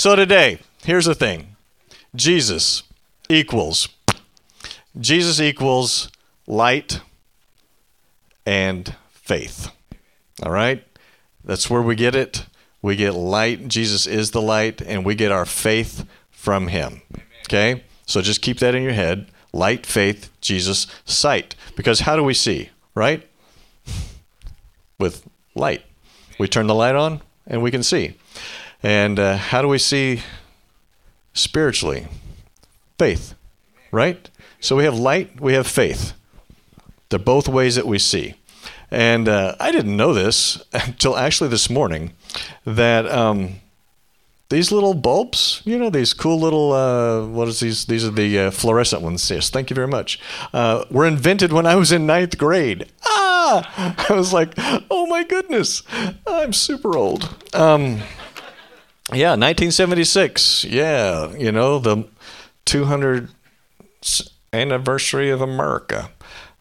So today, here's the thing Jesus equals Jesus equals light and faith. All right? That's where we get it. We get light. Jesus is the light, and we get our faith from him. Okay? So just keep that in your head. Light, faith, Jesus, sight. Because how do we see, right? With light. We turn the light on and we can see. And uh, how do we see spiritually? Faith, right? So we have light, we have faith. They're both ways that we see. And uh, I didn't know this until actually this morning that um, these little bulbs, you know, these cool little, uh, what is these? These are the uh, fluorescent ones. Yes, thank you very much. Uh, were invented when I was in ninth grade. Ah! I was like, oh my goodness, I'm super old. Um, yeah, 1976. Yeah, you know, the 200 anniversary of America.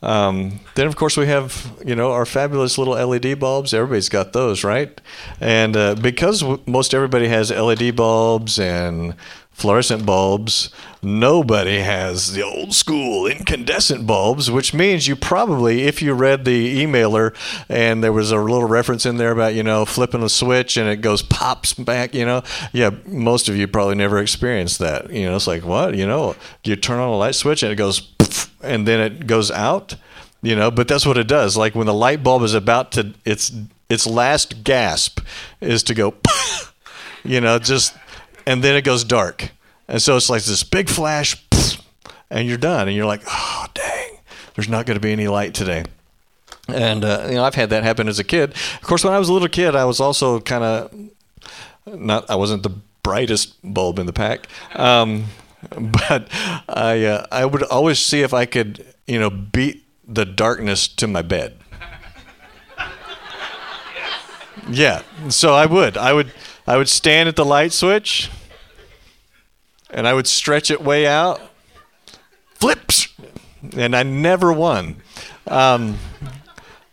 Um, then, of course, we have you know our fabulous little LED bulbs. Everybody's got those, right? And uh, because w- most everybody has LED bulbs and fluorescent bulbs, nobody has the old school incandescent bulbs, which means you probably, if you read the emailer and there was a little reference in there about, you know, flipping a switch and it goes pops back, you know, yeah, most of you probably never experienced that. You know, it's like, what? You know, you turn on a light switch and it goes and then it goes out, you know, but that's what it does. Like when the light bulb is about to, its its last gasp is to go, you know, just and then it goes dark. And so it's like this big flash, and you're done. And you're like, oh, dang, there's not going to be any light today. And, uh, you know, I've had that happen as a kid. Of course, when I was a little kid, I was also kind of not, I wasn't the brightest bulb in the pack. Um, but I, uh, I would always see if I could, you know, beat the darkness to my bed. Yeah, so I would. I would. I would stand at the light switch and I would stretch it way out. Flips! And I never won. Um,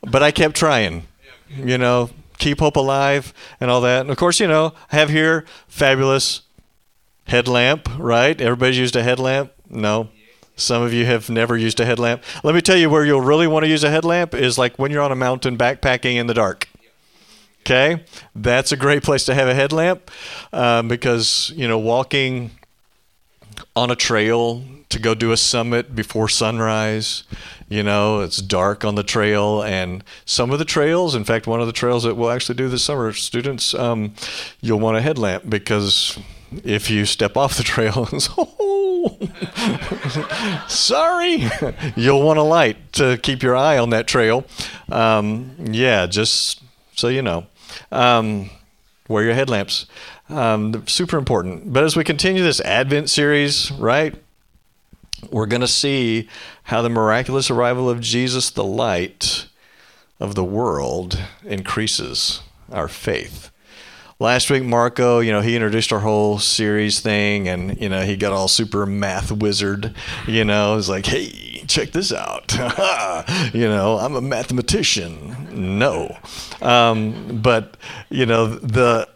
but I kept trying, you know, keep hope alive and all that. And of course, you know, I have here fabulous headlamp, right? Everybody's used a headlamp? No. Some of you have never used a headlamp. Let me tell you where you'll really want to use a headlamp is like when you're on a mountain backpacking in the dark. Okay, that's a great place to have a headlamp um, because you know walking on a trail to go do a summit before sunrise. You know, it's dark on the trail, and some of the trails, in fact, one of the trails that we'll actually do this summer, students, um, you'll want a headlamp because if you step off the trail, oh, sorry, you'll want a light to keep your eye on that trail. Um, yeah, just so you know. Um, wear your headlamps. Um, super important. But as we continue this Advent series, right, we're going to see how the miraculous arrival of Jesus, the light of the world, increases our faith. Last week, Marco, you know, he introduced our whole series thing, and you know, he got all super math wizard. You know, he's like, "Hey, check this out. you know, I'm a mathematician." No, um, but you know, the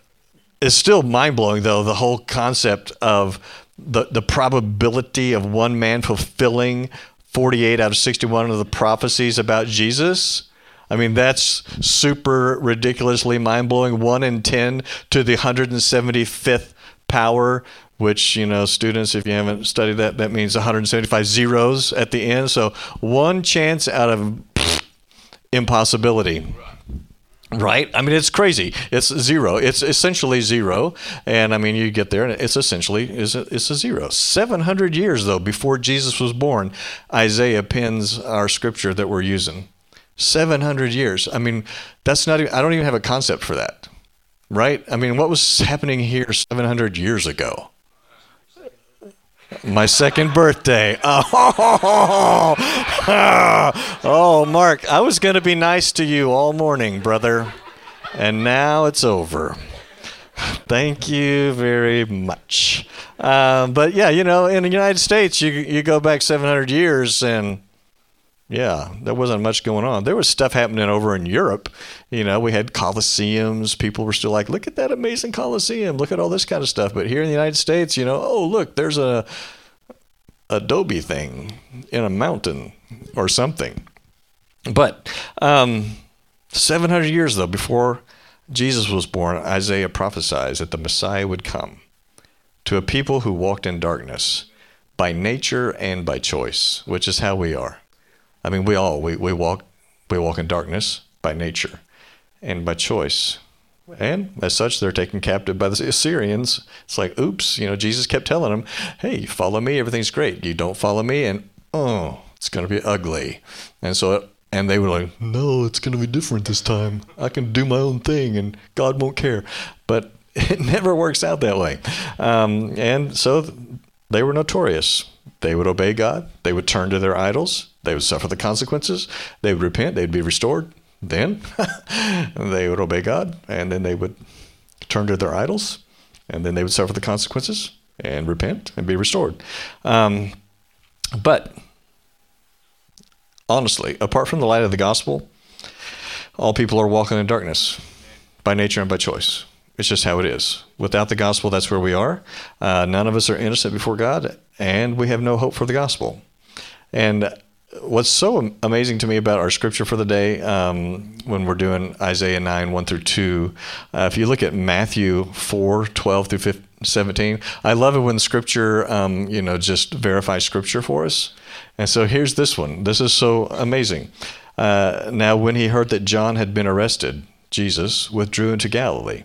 it's still mind blowing though the whole concept of the the probability of one man fulfilling 48 out of 61 of the prophecies about Jesus. I mean, that's super ridiculously mind blowing. One in 10 to the 175th power, which, you know, students, if you haven't studied that, that means 175 zeros at the end. So one chance out of impossibility. Right? I mean, it's crazy. It's zero. It's essentially zero. And I mean, you get there and it's essentially it's a, it's a zero. 700 years, though, before Jesus was born, Isaiah pins our scripture that we're using. 700 years. I mean, that's not even, I don't even have a concept for that. Right? I mean, what was happening here 700 years ago? My second birthday. Oh, oh, Mark, I was going to be nice to you all morning, brother. And now it's over. Thank you very much. Um, but yeah, you know, in the United States, you, you go back 700 years and Yeah, there wasn't much going on. There was stuff happening over in Europe. You know, we had coliseums. People were still like, "Look at that amazing coliseum! Look at all this kind of stuff." But here in the United States, you know, oh look, there's a adobe thing in a mountain or something. But um, 700 years though before Jesus was born, Isaiah prophesied that the Messiah would come to a people who walked in darkness by nature and by choice, which is how we are. I mean, we all we, we walk we walk in darkness by nature and by choice. And as such, they're taken captive by the Assyrians. It's like, oops, you know, Jesus kept telling them, hey, follow me, everything's great. You don't follow me, and oh, it's going to be ugly. And so, and they were like, no, it's going to be different this time. I can do my own thing, and God won't care. But it never works out that way. Um, and so they were notorious. They would obey God, they would turn to their idols, they would suffer the consequences, they would repent, they'd be restored. Then they would obey God, and then they would turn to their idols, and then they would suffer the consequences and repent and be restored. Um, but honestly, apart from the light of the gospel, all people are walking in darkness by nature and by choice. It's just how it is. Without the gospel, that's where we are. Uh, none of us are innocent before God, and we have no hope for the gospel. And what's so amazing to me about our scripture for the day um, when we're doing Isaiah 9, 1 through 2, uh, if you look at Matthew 4, 12 through 15, 17, I love it when scripture, um, you know, just verifies scripture for us. And so here's this one. This is so amazing. Uh, now, when he heard that John had been arrested, Jesus withdrew into Galilee.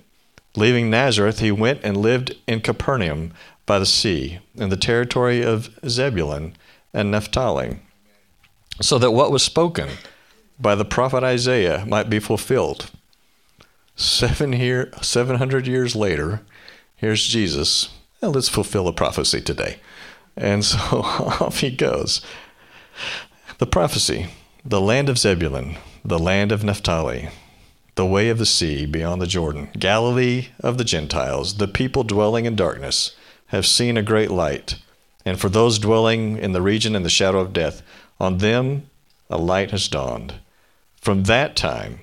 Leaving Nazareth, he went and lived in Capernaum by the sea, in the territory of Zebulun and Naphtali, so that what was spoken by the prophet Isaiah might be fulfilled. Seven year, 700 years later, here's Jesus. Well, let's fulfill a prophecy today. And so off he goes. The prophecy the land of Zebulun, the land of Naphtali, the way of the sea beyond the Jordan, Galilee of the Gentiles, the people dwelling in darkness have seen a great light. And for those dwelling in the region in the shadow of death, on them a light has dawned. From that time,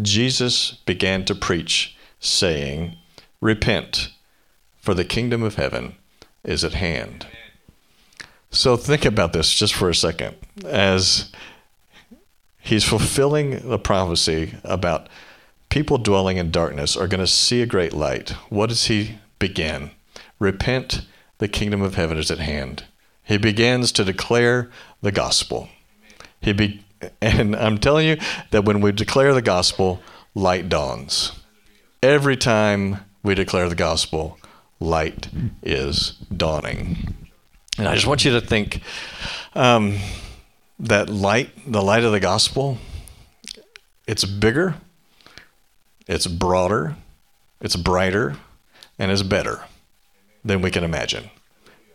Jesus began to preach, saying, Repent, for the kingdom of heaven is at hand. So think about this just for a second as he's fulfilling the prophecy about people dwelling in darkness are going to see a great light. What does he begin? Repent, the kingdom of heaven is at hand. He begins to declare the gospel. He be, and I'm telling you that when we declare the gospel, light dawns. Every time we declare the gospel, light is dawning. And I just want you to think um, that light, the light of the gospel, it's bigger, it's broader, it's brighter, and it's better than we can imagine.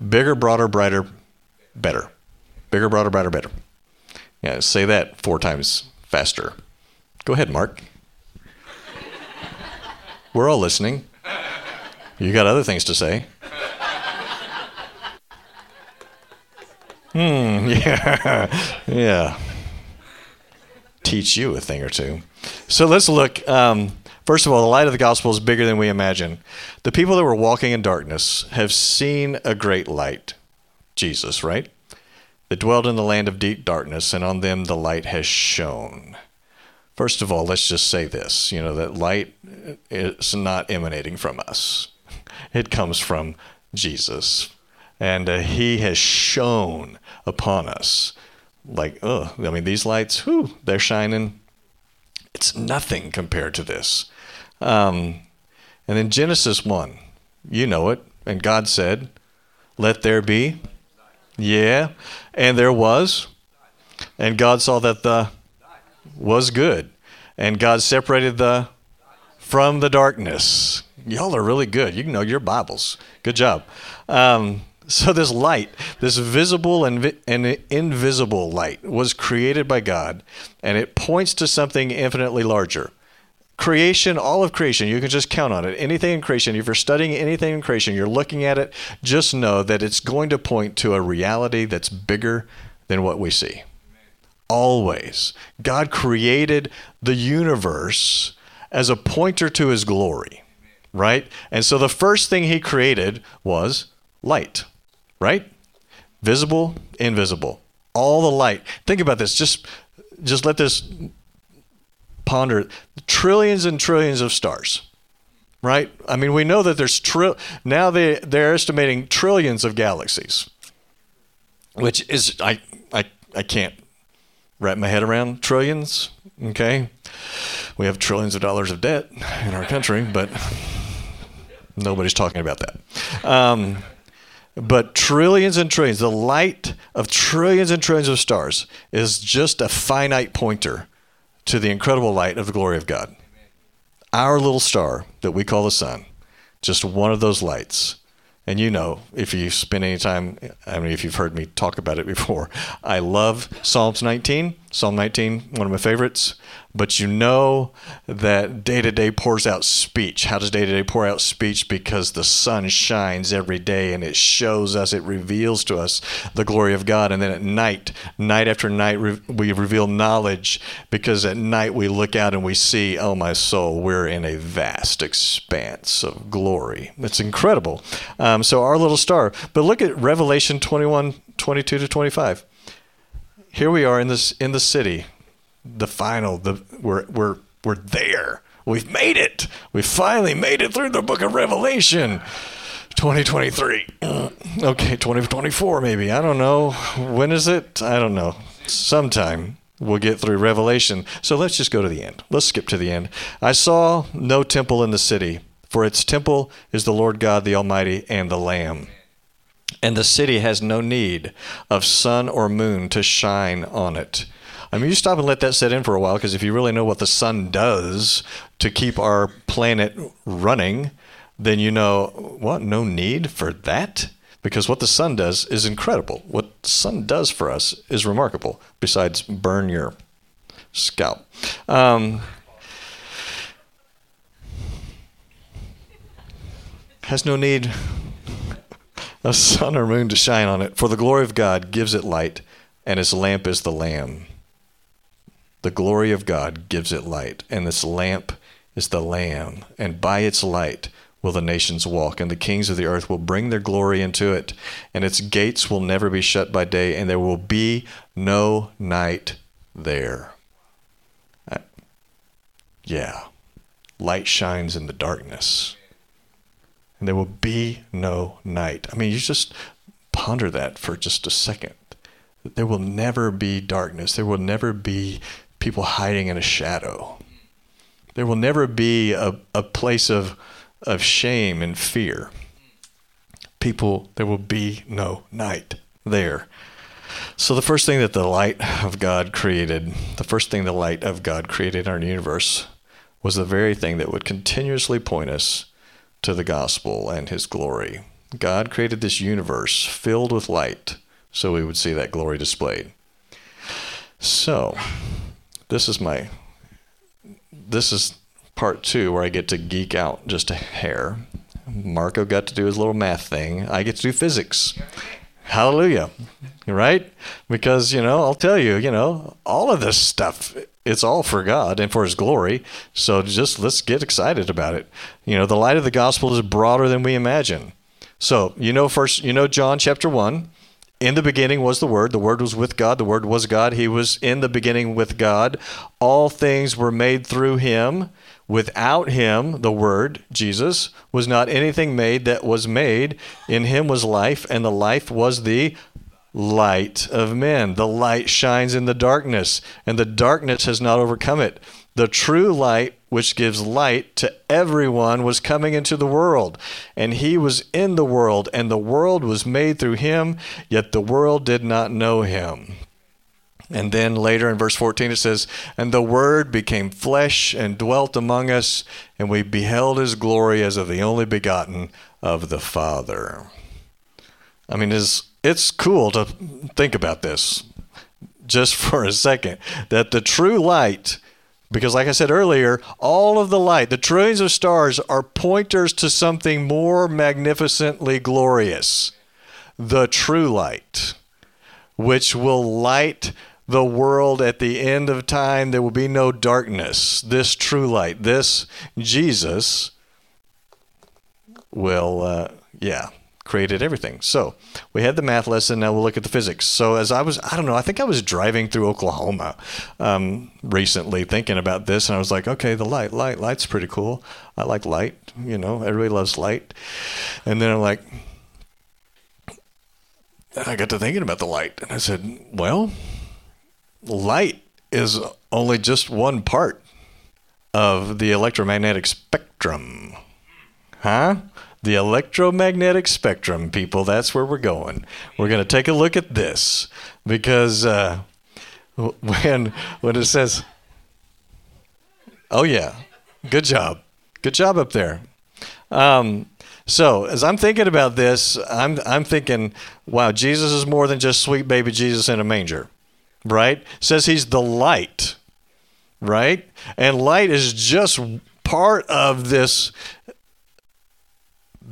Bigger, broader, brighter, better. Bigger, broader, brighter, better. Yeah, say that four times faster. Go ahead, Mark. We're all listening. You got other things to say. Hmm, yeah, yeah. Teach you a thing or two. So let's look. Um, First of all, the light of the gospel is bigger than we imagine. The people that were walking in darkness have seen a great light, Jesus, right? That dwelled in the land of deep darkness, and on them the light has shone. First of all, let's just say this you know, that light is not emanating from us, it comes from Jesus. And uh, he has shone upon us. Like, oh, I mean, these lights, whew, they're shining it's nothing compared to this. Um, and in Genesis 1, you know it, and God said, Let there be. Yeah, and there was. And God saw that the was good. And God separated the from the darkness. Y'all are really good. You know your Bibles. Good job. Um, so this light, this visible and, vi- and invisible light, was created by God, and it points to something infinitely larger. Creation, all of creation, you can just count on it. Anything in creation, if you're studying anything in creation, you're looking at it, just know that it's going to point to a reality that's bigger than what we see. always. God created the universe as a pointer to his glory, right? And so the first thing he created was light, right? Visible, invisible. All the light. Think about this. Just just let this ponder trillions and trillions of stars. Right? I mean, we know that there's tri- now they they're estimating trillions of galaxies. Which is I I I can't wrap my head around trillions, okay? We have trillions of dollars of debt in our country, but nobody's talking about that. Um, but trillions and trillions, the light of trillions and trillions of stars is just a finite pointer to the incredible light of the glory of God. Our little star that we call the sun, just one of those lights. And you know, if you spend any time, I mean, if you've heard me talk about it before, I love Psalms 19. Psalm 19, one of my favorites but you know that day to day pours out speech. How does day to day pour out speech? Because the sun shines every day and it shows us, it reveals to us the glory of God. And then at night, night after night, we reveal knowledge because at night we look out and we see, oh, my soul, we're in a vast expanse of glory. It's incredible. Um, so, our little star. But look at Revelation 21 22 to 25. Here we are in this in the city the final. The we're we're we're there. We've made it. We finally made it through the book of Revelation. 2023. okay, 2024 maybe. I don't know. When is it? I don't know. Sometime we'll get through Revelation. So let's just go to the end. Let's skip to the end. I saw no temple in the city, for its temple is the Lord God the Almighty and the Lamb. And the city has no need of sun or moon to shine on it I mean, you stop and let that set in for a while because if you really know what the sun does to keep our planet running, then you know what? No need for that? Because what the sun does is incredible. What the sun does for us is remarkable, besides burn your scalp. Um, has no need of sun or moon to shine on it, for the glory of God gives it light, and its lamp is the Lamb. The glory of God gives it light, and this lamp is the Lamb, and by its light will the nations walk, and the kings of the earth will bring their glory into it, and its gates will never be shut by day, and there will be no night there. Uh, yeah, light shines in the darkness, and there will be no night. I mean, you just ponder that for just a second. There will never be darkness. There will never be people hiding in a shadow. There will never be a, a place of, of shame and fear. People, there will be no night there. So, the first thing that the light of God created, the first thing the light of God created in our universe was the very thing that would continuously point us to the gospel and his glory. God created this universe filled with light so we would see that glory displayed. So, this is my this is part two where I get to geek out just a hair. Marco got to do his little math thing. I get to do physics. Hallelujah. Right? Because, you know, I'll tell you, you know, all of this stuff, it's all for God and for his glory. So just let's get excited about it. You know, the light of the gospel is broader than we imagine. So, you know, first, you know, John chapter 1 in the beginning was the Word. The Word was with God. The Word was God. He was in the beginning with God. All things were made through Him. Without Him, the Word, Jesus, was not anything made that was made. In Him was life, and the life was the light of men. The light shines in the darkness, and the darkness has not overcome it. The true light, which gives light to everyone, was coming into the world. And he was in the world, and the world was made through him, yet the world did not know him. And then later in verse 14 it says, And the Word became flesh and dwelt among us, and we beheld his glory as of the only begotten of the Father. I mean, it's, it's cool to think about this just for a second that the true light because, like I said earlier, all of the light, the trillions of stars, are pointers to something more magnificently glorious the true light, which will light the world at the end of time. There will be no darkness. This true light, this Jesus, will, uh, yeah, created everything. So we had the math lesson. Now we'll look at the physics. So as I was, I don't know, I think I was driving through Oklahoma um, recently thinking about this, and I was like, okay, the light, light, light's pretty cool. I like light. You know, everybody loves light. And then I'm like, I got to thinking about the light, and I said, well, light is only just one part of the electromagnetic spectrum. Huh? The electromagnetic spectrum, people, that's where we're going. We're going to take a look at this because uh, when, when it says, oh, yeah, good job. Good job up there. Um, so as I'm thinking about this, I'm I'm thinking, wow, Jesus is more than just sweet baby Jesus in a manger, right? Says he's the light, right? And light is just part of this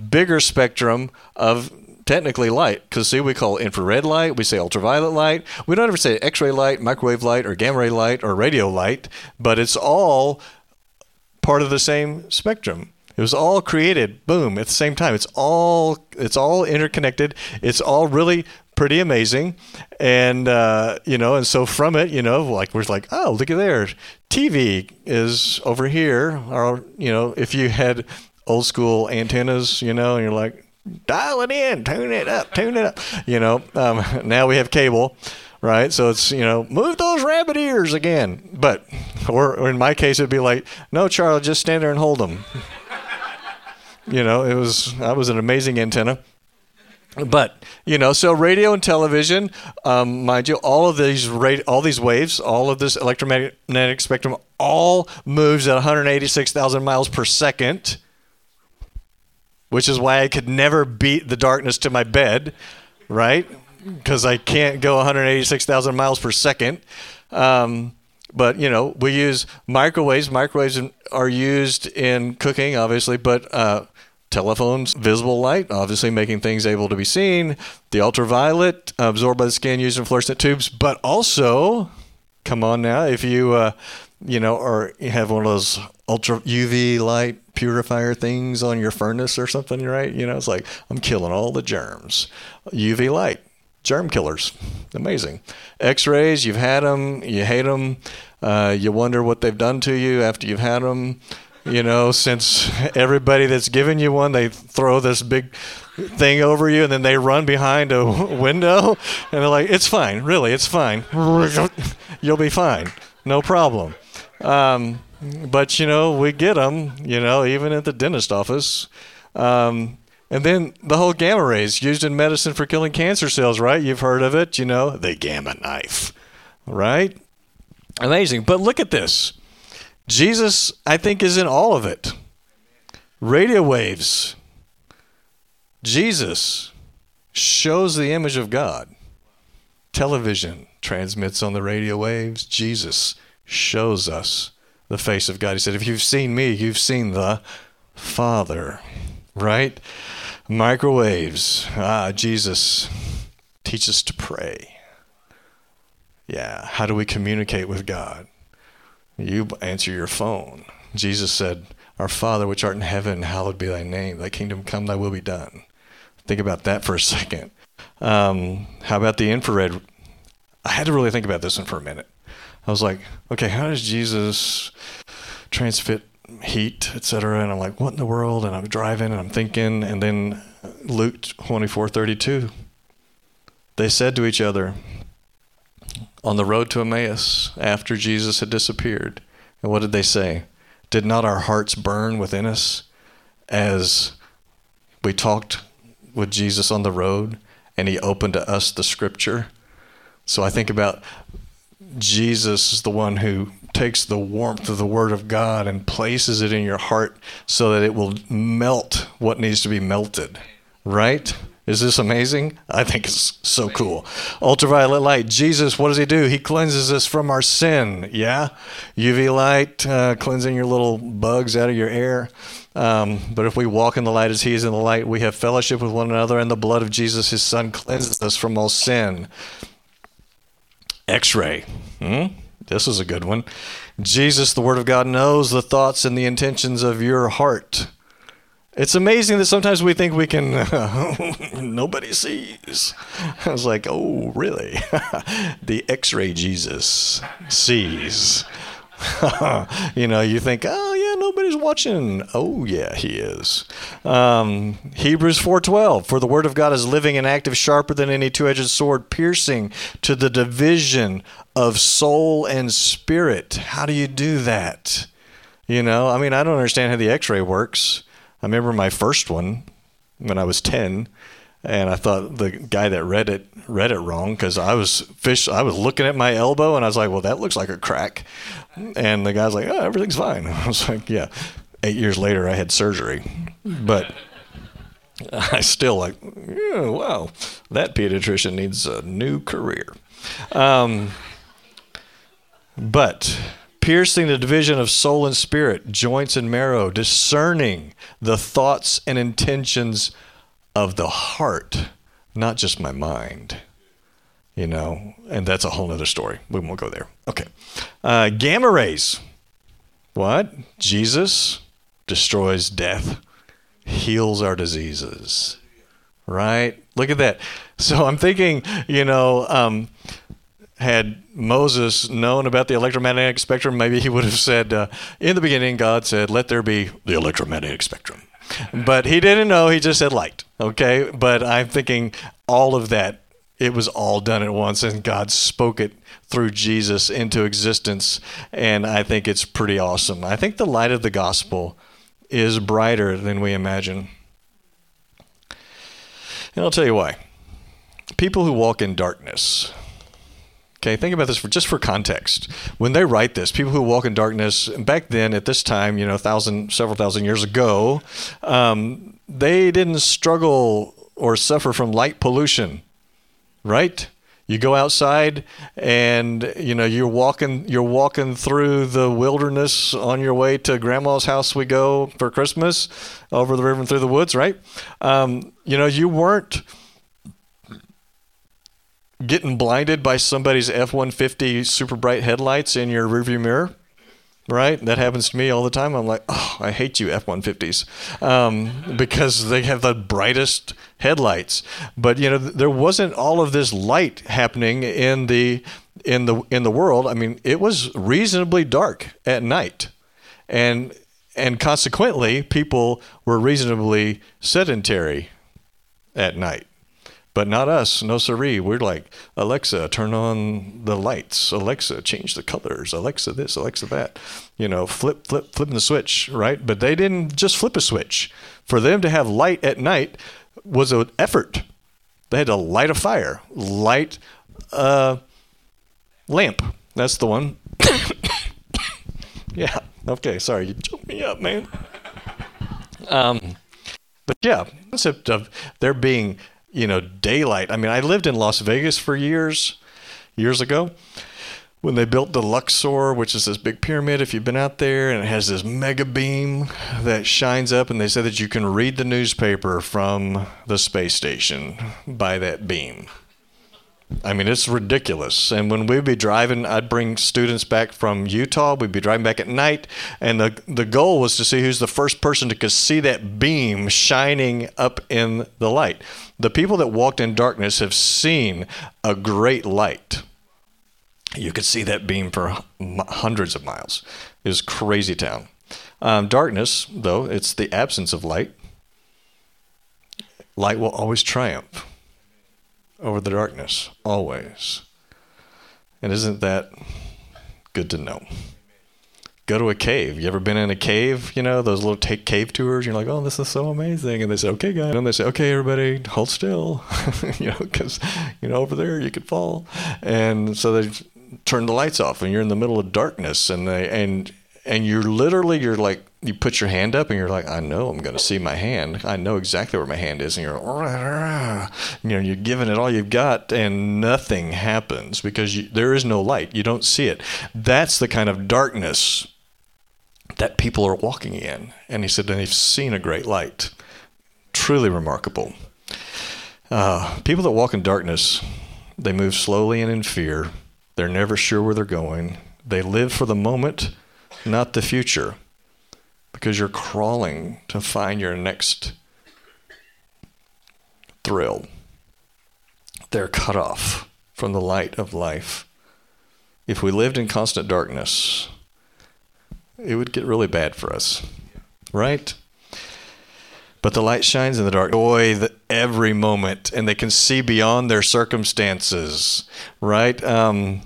bigger spectrum of technically light because see we call infrared light we say ultraviolet light. We don't ever say x-ray light microwave light or gamma ray light or radio light but it's all part of the same spectrum. It was all created boom at the same time. It's all it's all interconnected. It's all really pretty amazing. And uh, you know and so from it you know like we're like oh look at there. Tv is over here. Or you know if you had old school antennas, you know, and you're like, dial it in, tune it up, tune it up. You know, um, now we have cable, right? So it's, you know, move those rabbit ears again. But, or, or in my case, it'd be like, no, Charlie, just stand there and hold them. you know, it was, that was an amazing antenna. But you know, so radio and television, um, mind you, all of these ra- all these waves, all of this electromagnetic spectrum, all moves at 186,000 miles per second which is why I could never beat the darkness to my bed, right? Because I can't go 186,000 miles per second. Um, but you know, we use microwaves. Microwaves are used in cooking, obviously, but uh, telephones, visible light, obviously making things able to be seen. The ultraviolet absorbed by the skin, used in fluorescent tubes, but also, come on now, if you uh, you know, or you have one of those ultra UV light purifier things on your furnace or something, right? You know, it's like I'm killing all the germs. UV light, germ killers, amazing. X-rays, you've had them, you hate them, uh, you wonder what they've done to you after you've had them. You know, since everybody that's given you one, they throw this big thing over you and then they run behind a window and they're like, it's fine, really, it's fine. You'll be fine, no problem. Um, but you know, we get them. You know, even at the dentist office. Um, and then the whole gamma rays used in medicine for killing cancer cells, right? You've heard of it, you know, the gamma knife, right? Amazing. But look at this. Jesus, I think, is in all of it. Radio waves. Jesus shows the image of God. Television transmits on the radio waves. Jesus shows us the face of God. He said, If you've seen me, you've seen the Father, right? Microwaves. Ah, Jesus teach us to pray. Yeah, how do we communicate with God? You answer your phone. Jesus said, Our Father which art in heaven, hallowed be thy name. Thy kingdom come, thy will be done. Think about that for a second. Um, how about the infrared? I had to really think about this one for a minute. I was like, okay, how does Jesus transmit heat, etc.? And I'm like, what in the world? And I'm driving and I'm thinking, and then Luke 24:32. They said to each other on the road to Emmaus after Jesus had disappeared. And what did they say? Did not our hearts burn within us as we talked with Jesus on the road and he opened to us the scripture? So I think about Jesus is the one who takes the warmth of the Word of God and places it in your heart so that it will melt what needs to be melted. Right? Is this amazing? I think it's so cool. Ultraviolet light. Jesus, what does he do? He cleanses us from our sin. Yeah? UV light, uh, cleansing your little bugs out of your air. Um, but if we walk in the light as he is in the light, we have fellowship with one another, and the blood of Jesus, his son, cleanses us from all sin. X ray. Hmm? This is a good one. Jesus, the Word of God, knows the thoughts and the intentions of your heart. It's amazing that sometimes we think we can, nobody sees. I was like, oh, really? the X ray Jesus sees. you know, you think, oh yeah, nobody's watching. Oh yeah, he is. Um, Hebrews four twelve. For the word of God is living and active, sharper than any two edged sword, piercing to the division of soul and spirit. How do you do that? You know, I mean, I don't understand how the X-ray works. I remember my first one when I was ten and I thought the guy that read it read it wrong because I was fish. I was looking at my elbow and I was like, "Well, that looks like a crack," and the guy's like, "Oh, everything's fine." I was like, "Yeah." Eight years later, I had surgery, but I still like, yeah, wow, that pediatrician needs a new career. Um, but piercing the division of soul and spirit, joints and marrow, discerning the thoughts and intentions of the heart, not just my mind. You know, and that's a whole other story. We won't go there. Okay. Uh, gamma rays. What? Jesus destroys death, heals our diseases. Right? Look at that. So I'm thinking, you know, um, had Moses known about the electromagnetic spectrum, maybe he would have said, uh, In the beginning, God said, Let there be the electromagnetic spectrum but he didn't know. He just said light. Okay. But I'm thinking all of that, it was all done at once, and God spoke it through Jesus into existence. And I think it's pretty awesome. I think the light of the gospel is brighter than we imagine. And I'll tell you why. People who walk in darkness, Okay, think about this for just for context. When they write this, people who walk in darkness back then, at this time, you know, thousand, several thousand years ago, um, they didn't struggle or suffer from light pollution, right? You go outside, and you know you're walking, you're walking through the wilderness on your way to Grandma's house. We go for Christmas over the river and through the woods, right? Um, you know, you weren't getting blinded by somebody's F 150 super bright headlights in your rearview mirror. Right? That happens to me all the time. I'm like, oh, I hate you F 150s um, because they have the brightest headlights. But, you know, there wasn't all of this light happening in the in the in the world. I mean, it was reasonably dark at night. And and consequently, people were reasonably sedentary at night. But not us, no siree. We're like, Alexa, turn on the lights. Alexa, change the colors. Alexa, this, Alexa, that. You know, flip, flip, flipping the switch, right? But they didn't just flip a switch. For them to have light at night was an effort. They had to light a fire, light a lamp. That's the one. yeah. Okay. Sorry, you choked me up, man. Um, but yeah, concept of there being you know, daylight. I mean, I lived in Las Vegas for years, years ago, when they built the Luxor, which is this big pyramid. If you've been out there, and it has this mega beam that shines up, and they said that you can read the newspaper from the space station by that beam. I mean, it's ridiculous. And when we'd be driving, I'd bring students back from Utah. We'd be driving back at night, and the the goal was to see who's the first person to see that beam shining up in the light. The people that walked in darkness have seen a great light. You could see that beam for hundreds of miles. It was crazy town. Um, darkness, though, it's the absence of light. Light will always triumph over the darkness, always. And isn't that good to know? Go to a cave. You ever been in a cave? You know, those little take cave tours? You're like, oh, this is so amazing. And they say, okay, guys. And they say, okay, everybody, hold still. you know, because, you know, over there you could fall. And so they turn the lights off and you're in the middle of darkness and they, and and you're literally you're like you put your hand up and you're like I know I'm going to see my hand. I know exactly where my hand is. And you're you know you're giving it all you've got and nothing happens because you, there is no light. You don't see it. That's the kind of darkness that people are walking in. And he said and they've seen a great light. Truly remarkable. Uh, people that walk in darkness they move slowly and in fear. They're never sure where they're going. They live for the moment, not the future, because you're crawling to find your next thrill. They're cut off from the light of life. If we lived in constant darkness, it would get really bad for us, right? But the light shines in the dark. Joy the, every moment, and they can see beyond their circumstances, right? Um,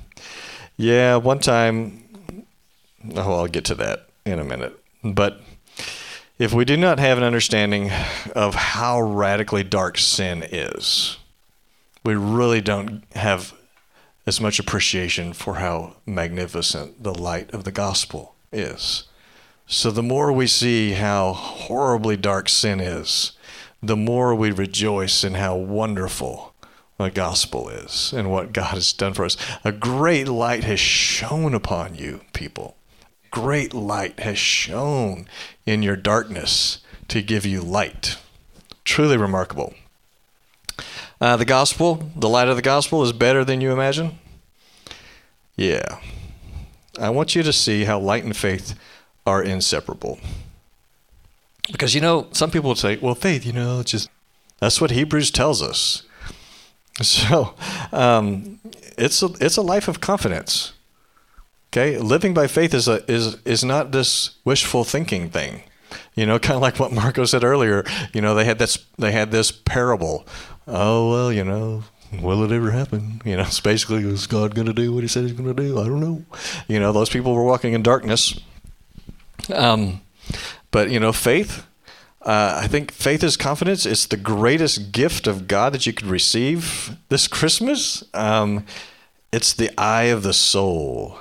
yeah, one time, oh, I'll get to that in a minute. But if we do not have an understanding of how radically dark sin is, we really don't have as much appreciation for how magnificent the light of the gospel is. So the more we see how horribly dark sin is, the more we rejoice in how wonderful the gospel is and what God has done for us. A great light has shone upon you, people. Great light has shone in your darkness to give you light. Truly remarkable. Uh, the gospel, the light of the gospel, is better than you imagine. Yeah. I want you to see how light and faith are inseparable. Because, you know, some people would say, well, faith, you know, just, that's what Hebrews tells us. So, um, it's a, it's a life of confidence. Okay, living by faith is a, is is not this wishful thinking thing. You know, kind of like what Marco said earlier. You know, they had this they had this parable. Oh well, you know, will it ever happen? You know, it's basically is God going to do what He said He's going to do? I don't know. You know, those people were walking in darkness. Um, but you know, faith. Uh, I think faith is confidence. It's the greatest gift of God that you could receive this Christmas. Um, it's the eye of the soul.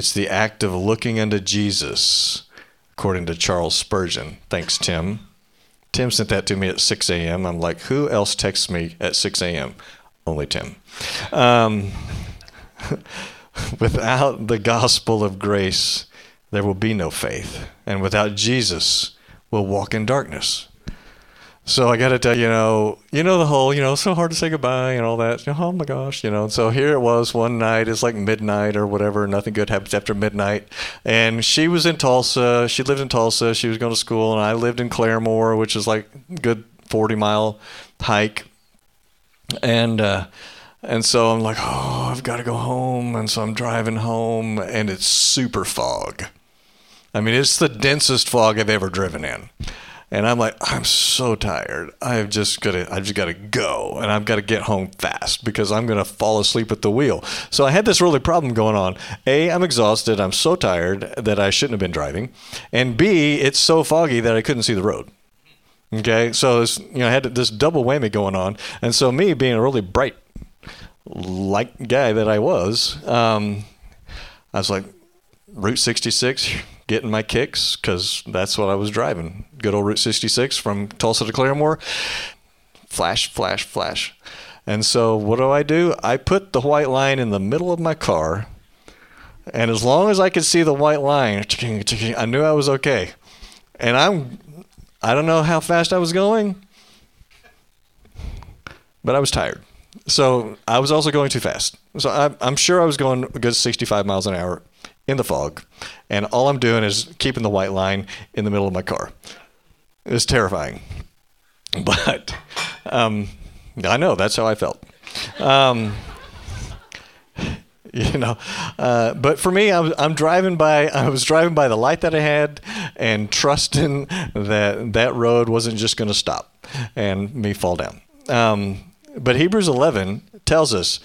It's the act of looking unto Jesus, according to Charles Spurgeon. Thanks, Tim. Tim sent that to me at 6 a.m. I'm like, who else texts me at 6 a.m.? Only Tim. Um, without the gospel of grace, there will be no faith. And without Jesus, we'll walk in darkness. So I got to tell you, you know, you know the whole, you know, so hard to say goodbye and all that. Oh my gosh, you know. And So here it was one night. It's like midnight or whatever. Nothing good happens after midnight. And she was in Tulsa. She lived in Tulsa. She was going to school, and I lived in Claremore, which is like a good forty mile hike. And uh, and so I'm like, oh, I've got to go home. And so I'm driving home, and it's super fog. I mean, it's the densest fog I've ever driven in. And I'm like, I'm so tired. I've just gotta, I just gotta go, and I've got to get home fast because I'm gonna fall asleep at the wheel. So I had this really problem going on. A, I'm exhausted. I'm so tired that I shouldn't have been driving, and B, it's so foggy that I couldn't see the road. Okay, so it's, you know, I had this double whammy going on, and so me being a really bright, light guy that I was, um, I was like, Route 66 getting my kicks because that's what I was driving. Good old Route 66 from Tulsa to Claremore. Flash, flash, flash. And so what do I do? I put the white line in the middle of my car. And as long as I could see the white line, I knew I was okay. And I'm, I don't know how fast I was going, but I was tired. So I was also going too fast. So I, I'm sure I was going a good 65 miles an hour in the fog, and all I'm doing is keeping the white line in the middle of my car. It's terrifying, but um, I know that's how I felt. Um, you know, uh, but for me, I was, I'm driving by. I was driving by the light that I had, and trusting that that road wasn't just going to stop and me fall down. Um, but Hebrews 11 tells us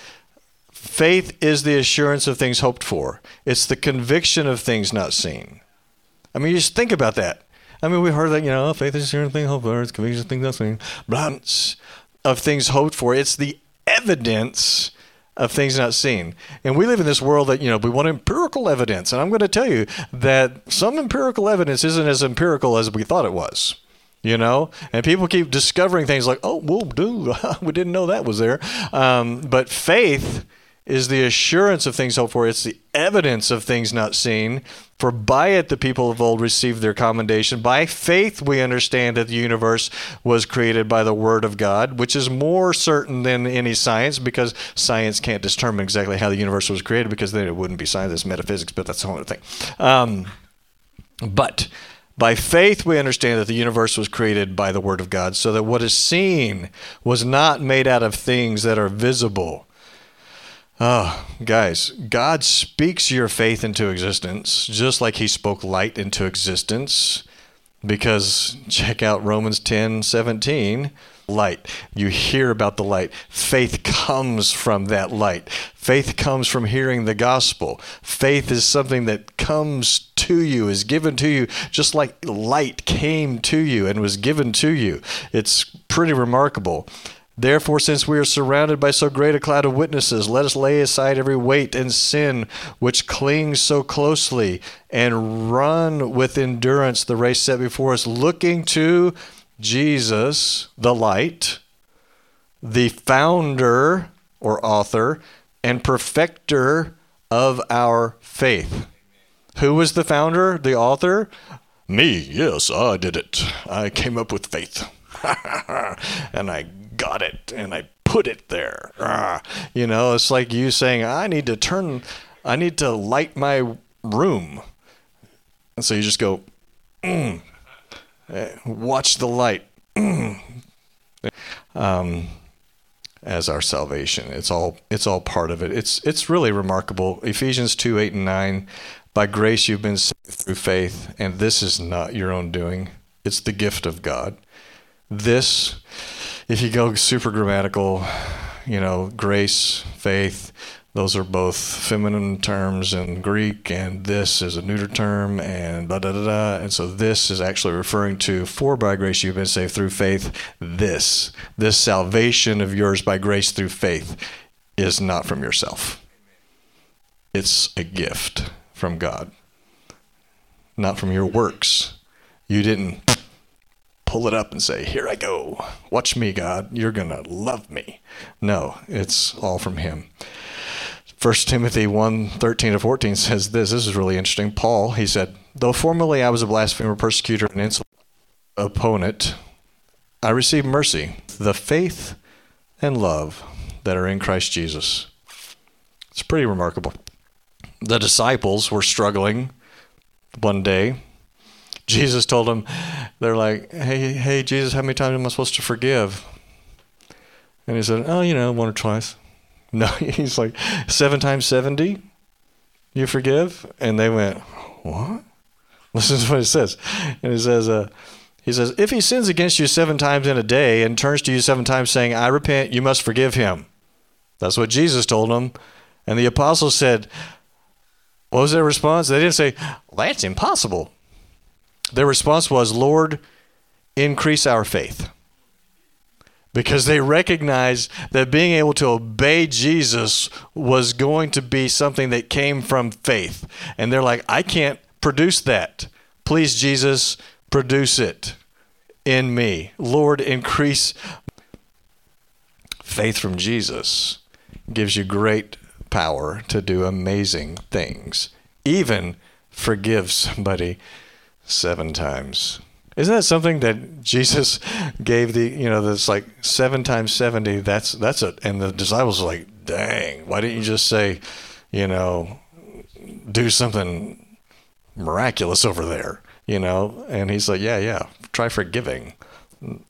Faith is the assurance of things hoped for. It's the conviction of things not seen. I mean, you just think about that. I mean, we've heard that, you know, faith is assurance of things hoped for. It's conviction of things not seen. Blanche of things hoped for. It's the evidence of things not seen. And we live in this world that, you know, we want empirical evidence. And I'm going to tell you that some empirical evidence isn't as empirical as we thought it was you know and people keep discovering things like oh well dude we didn't know that was there um, but faith is the assurance of things hoped for. It's the evidence of things not seen. For by it the people of old received their commendation. By faith we understand that the universe was created by the Word of God, which is more certain than any science because science can't determine exactly how the universe was created because then it wouldn't be science, it's metaphysics, but that's a whole other thing. Um, but by faith, we understand that the universe was created by the Word of God, so that what is seen was not made out of things that are visible. Oh, guys, God speaks your faith into existence, just like He spoke light into existence. Because check out Romans 10 17 light. You hear about the light. Faith comes from that light. Faith comes from hearing the gospel. Faith is something that comes to you, is given to you, just like light came to you and was given to you. It's pretty remarkable. Therefore, since we are surrounded by so great a cloud of witnesses, let us lay aside every weight and sin which clings so closely, and run with endurance the race set before us, looking to Jesus, the light, the founder or author and perfecter of our faith. Who was the founder, the author? Me, yes, I did it. I came up with faith. and I got it and I put it there. Ah, you know, it's like you saying, I need to turn, I need to light my room. And so you just go, mm, Eh, watch the light um, as our salvation. It's all it's all part of it. It's it's really remarkable. Ephesians two eight and nine. By grace you've been saved through faith, and this is not your own doing. It's the gift of God. This, if you go super grammatical, you know, grace, faith, those are both feminine terms in Greek, and this is a neuter term, and da da da da. And so this is actually referring to, for by grace you've been saved through faith. This, this salvation of yours by grace through faith, is not from yourself. It's a gift from God, not from your works. You didn't pull it up and say, Here I go. Watch me, God. You're going to love me. No, it's all from Him. 1 Timothy 1 13 to 14 says this. This is really interesting. Paul, he said, Though formerly I was a blasphemer, persecutor, and insolent opponent, I received mercy, the faith and love that are in Christ Jesus. It's pretty remarkable. The disciples were struggling one day. Jesus told them, they're like, hey, hey, Jesus, how many times am I supposed to forgive? And he said, oh, you know, one or twice. No, he's like, seven times 70, you forgive? And they went, what? Listen to what he says. And he says, uh, he says, if he sins against you seven times in a day and turns to you seven times saying, I repent, you must forgive him. That's what Jesus told them. And the apostles said, what was their response? They didn't say, that's impossible. Their response was, Lord, increase our faith because they recognized that being able to obey Jesus was going to be something that came from faith. And they're like, I can't produce that. Please, Jesus, produce it in me. Lord, increase faith from Jesus gives you great power to do amazing things. Even forgive somebody seven times isn't that something that Jesus gave the you know that's like seven times seventy? That's that's it. And the disciples are like, dang, why didn't you just say, you know, do something miraculous over there? You know? And he's like, yeah, yeah, try forgiving.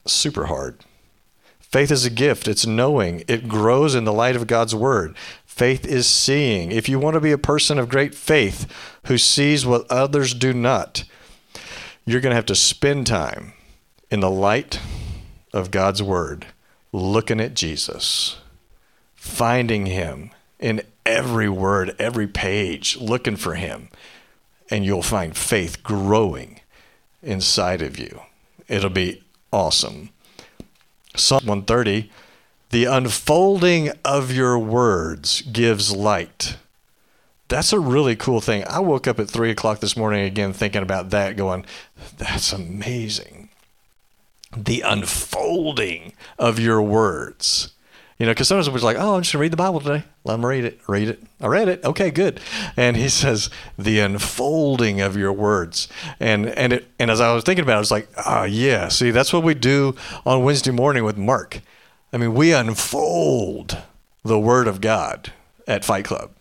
Super hard. Faith is a gift. It's knowing. It grows in the light of God's word. Faith is seeing. If you want to be a person of great faith who sees what others do not, you're going to have to spend time in the light of God's Word, looking at Jesus, finding Him in every word, every page, looking for Him. And you'll find faith growing inside of you. It'll be awesome. Psalm 130 The unfolding of your words gives light that's a really cool thing. I woke up at three o'clock this morning again thinking about that, going, that's amazing. The unfolding of your words. You know, because sometimes we're like, oh, I'm just going to read the Bible today. Let me read it. Read it. I read it. Okay, good. And he says, the unfolding of your words. And and it and as I was thinking about it, I was like, ah, oh, yeah. See, that's what we do on Wednesday morning with Mark. I mean, we unfold the Word of God at Fight Club.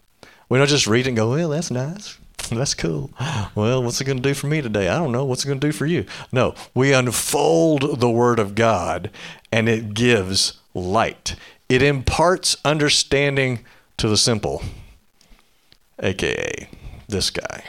We don't just read it and go, well, that's nice. That's cool. Well, what's it going to do for me today? I don't know. What's it going to do for you? No, we unfold the Word of God and it gives light. It imparts understanding to the simple, aka this guy.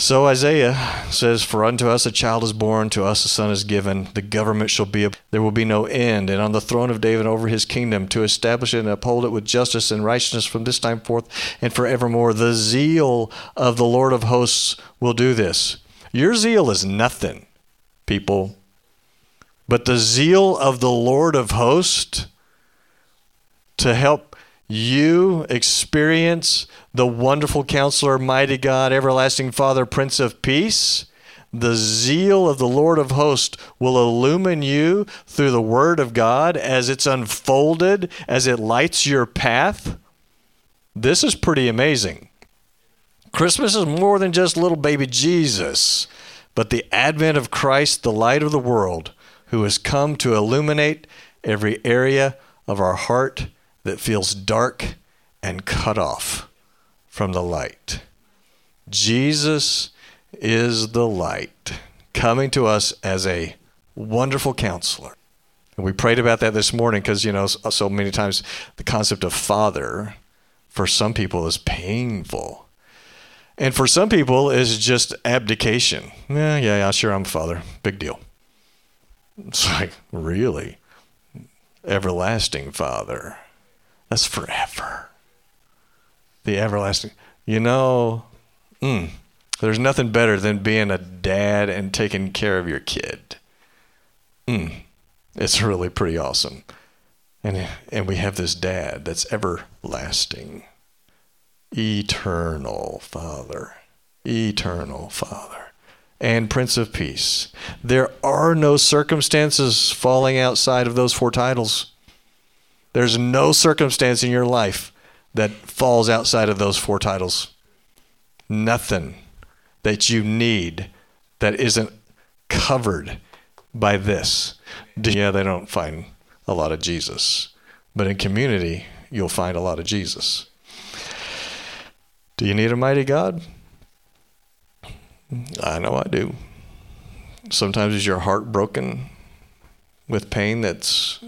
So Isaiah says, For unto us a child is born, to us a son is given, the government shall be, there will be no end, and on the throne of David over his kingdom, to establish it and uphold it with justice and righteousness from this time forth and forevermore. The zeal of the Lord of hosts will do this. Your zeal is nothing, people. But the zeal of the Lord of hosts to help you experience the wonderful counselor, mighty God, everlasting Father, Prince of Peace, the zeal of the Lord of hosts will illumine you through the Word of God as it's unfolded, as it lights your path. This is pretty amazing. Christmas is more than just little baby Jesus, but the advent of Christ, the light of the world, who has come to illuminate every area of our heart that feels dark and cut off from the light. Jesus is the light coming to us as a wonderful counselor. And we prayed about that this morning because, you know, so many times the concept of father for some people is painful. And for some people is just abdication. Yeah, yeah, yeah, sure, I'm a father. Big deal. It's like, really? Everlasting father. That's forever. The everlasting. You know, mm, there's nothing better than being a dad and taking care of your kid. Mm, it's really pretty awesome. And, and we have this dad that's everlasting, eternal Father, eternal Father, and Prince of Peace. There are no circumstances falling outside of those four titles. There's no circumstance in your life that falls outside of those four titles. Nothing that you need that isn't covered by this. Yeah, they don't find a lot of Jesus, but in community, you'll find a lot of Jesus. Do you need a mighty God? I know I do. Sometimes is your heart broken with pain that's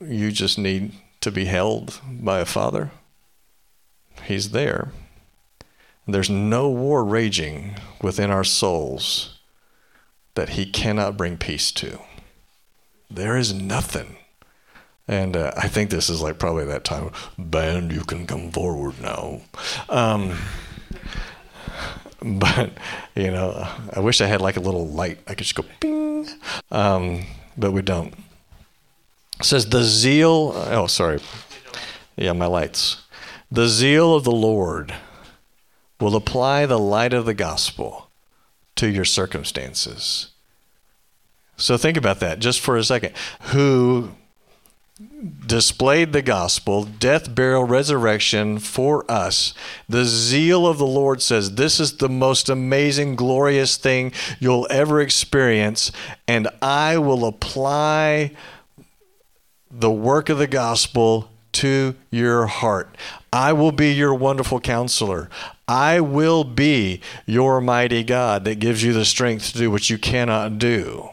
you just need to be held by a father. He's there. There's no war raging within our souls that he cannot bring peace to. There is nothing. And uh, I think this is like probably that time, band, you can come forward now. Um, but, you know, I wish I had like a little light. I could just go bing. Um, but we don't. Says the zeal. Oh, sorry. Yeah, my lights. The zeal of the Lord will apply the light of the gospel to your circumstances. So think about that just for a second. Who displayed the gospel, death, burial, resurrection for us. The zeal of the Lord says, This is the most amazing, glorious thing you'll ever experience, and I will apply the work of the gospel to your heart. I will be your wonderful counselor. I will be your mighty God that gives you the strength to do what you cannot do.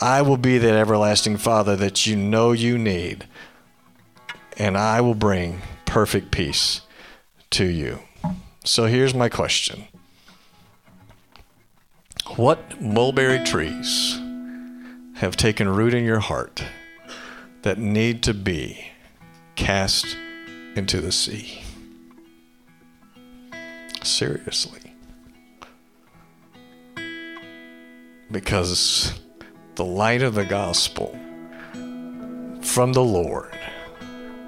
I will be that everlasting Father that you know you need. And I will bring perfect peace to you. So here's my question What mulberry trees have taken root in your heart? That need to be cast into the sea. Seriously. Because the light of the gospel from the Lord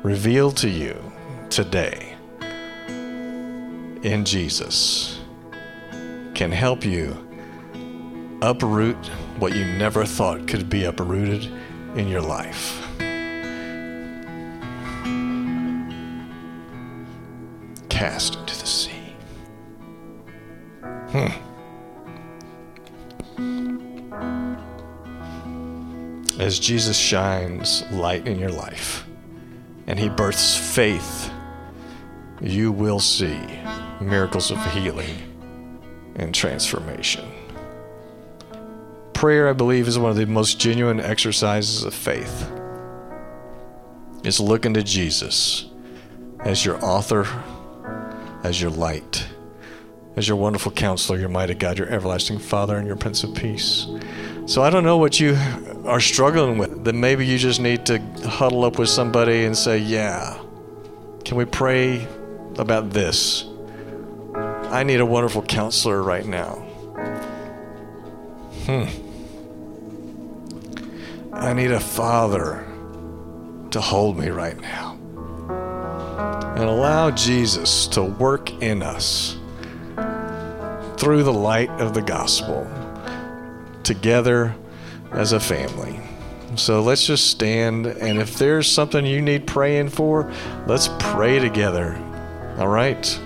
revealed to you today in Jesus can help you uproot what you never thought could be uprooted in your life. Cast into the sea. Hmm. As Jesus shines light in your life and he births faith, you will see miracles of healing and transformation. Prayer, I believe, is one of the most genuine exercises of faith. It's looking to Jesus as your author, as your light, as your wonderful counselor, your mighty God, your everlasting Father, and your Prince of Peace. So I don't know what you are struggling with. Then maybe you just need to huddle up with somebody and say, Yeah, can we pray about this? I need a wonderful counselor right now. Hmm. I need a father to hold me right now. And allow Jesus to work in us through the light of the gospel together as a family. So let's just stand, and if there's something you need praying for, let's pray together. All right?